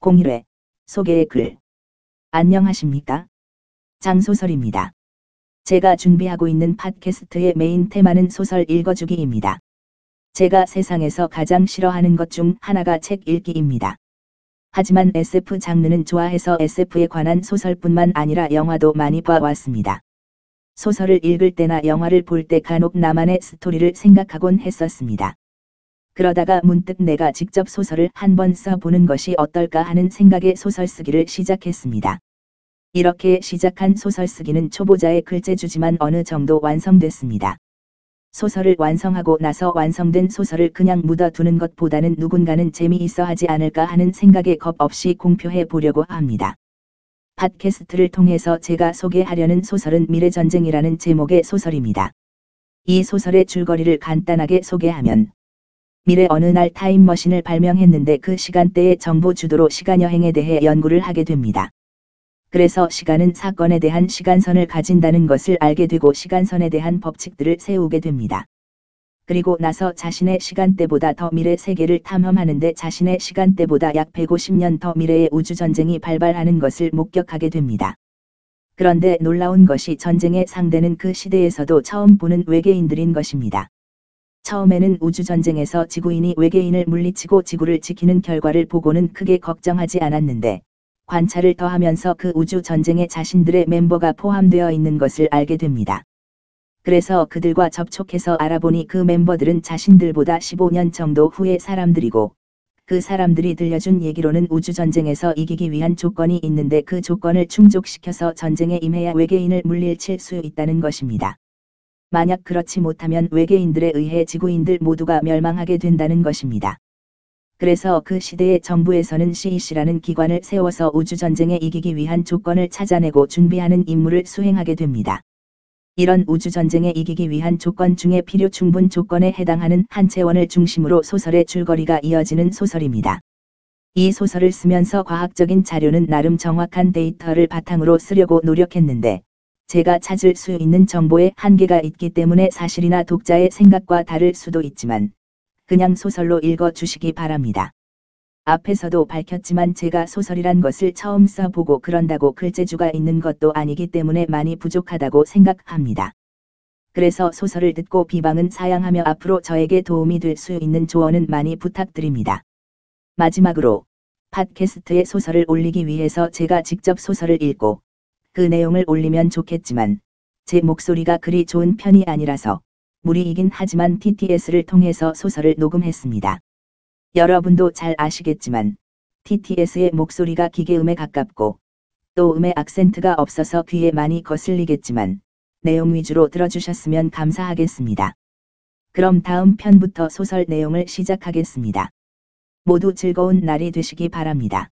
01회 소개의 글 안녕하십니까? 장소설입니다. 제가 준비하고 있는 팟캐스트의 메인 테마는 소설 읽어주기입니다. 제가 세상에서 가장 싫어하는 것 중 하나가 책 읽기입니다. 하지만 SF 장르는 좋아해서 SF에 관한 소설뿐만 아니라 영화도 많이 봐왔습니다. 소설을 읽을 때나 영화를 볼 때 간혹 나만의 스토리를 생각하곤 했었습니다. 그러다가 문득 내가 직접 소설을 한번 써보는 것이 어떨까 하는 생각에 소설 쓰기를 시작했습니다. 이렇게 시작한 소설 쓰기는 초보자의 글재주지만 어느 정도 완성됐습니다. 소설을 완성하고 나서 완성된 소설을 그냥 묻어두는 것보다는 누군가는 재미있어 하지 않을까 하는 생각에 겁 없이 공표해 보려고 합니다. 팟캐스트를 통해서 제가 소개하려는 소설은 미래전쟁이라는 제목의 소설입니다. 이 소설의 줄거리를 간단하게 소개하면 미래 어느 날 타임머신을 발명했는데 그 시간대의 정보 주도로 시간여행에 대해 연구를 하게 됩니다. 그래서 시간은 사건에 대한 시간선을 가진다는 것을 알게 되고 시간선에 대한 법칙들을 세우게 됩니다. 그리고 나서 자신의 시간대보다 더 미래 세계를 탐험하는데 자신의 시간대보다 약 150년 더 미래의 우주전쟁이 발발하는 것을 목격하게 됩니다. 그런데 놀라운 것이 전쟁의 상대는 그 시대에서도 처음 보는 외계인들인 것입니다. 처음에는 우주전쟁에서 지구인이 외계인을 물리치고 지구를 지키는 결과를 보고는 크게 걱정하지 않았는데, 관찰을 더하면서 그 우주 전쟁에 자신들의 멤버가 포함되어 있는 것을 알게 됩니다. 그래서 그들과 접촉해서 알아보니 그 멤버들은 자신들보다 15년 정도 후의 사람들이고, 그 사람들이 들려준 얘기로는 우주 전쟁에서 이기기 위한 조건이 있는데 그 조건을 충족시켜서 전쟁에 임해야 외계인을 물리칠 수 있다는 것입니다. 만약 그렇지 못하면 외계인들에 의해 지구인들 모두가 멸망하게 된다는 것입니다. 그래서 그 시대의 정부에서는 CEC라는 기관을 세워서 우주전쟁에 이기기 위한 조건을 찾아내고 준비하는 임무를 수행하게 됩니다. 이런 우주전쟁에 이기기 위한 조건 중에 필요 충분 조건에 해당하는 한 채원을 중심으로 소설의 줄거리가 이어지는 소설입니다. 이 소설을 쓰면서 과학적인 자료는 나름 정확한 데이터를 바탕으로 쓰려고 노력했는데, 제가 찾을 수 있는 정보에 한계가 있기 때문에 사실이나 독자의 생각과 다를 수도 있지만, 그냥 소설로 읽어 주시기 바랍니다. 앞에서도 밝혔지만 제가 소설이란 것을 처음 써보고 그런다고 글재주가 있는 것도 아니기 때문에 많이 부족하다고 생각합니다. 그래서 소설을 듣고 비방은 사양하며 앞으로 저에게 도움이 될 수 있는 조언은 많이 부탁드립니다. 마지막으로 팟캐스트에 소설을 올리기 위해서 제가 직접 소설을 읽고 그 내용을 올리면 좋겠지만 제 목소리가 그리 좋은 편이 아니라서 무리이긴 하지만 TTS를 통해서 소설을 녹음했습니다. 여러분도 잘 아시겠지만 TTS의 목소리가 기계음에 가깝고 또 음의 악센트가 없어서 귀에 많이 거슬리겠지만 내용 위주로 들어주셨으면 감사하겠습니다. 그럼 다음 편부터 소설 내용을 시작하겠습니다. 모두 즐거운 날이 되시기 바랍니다.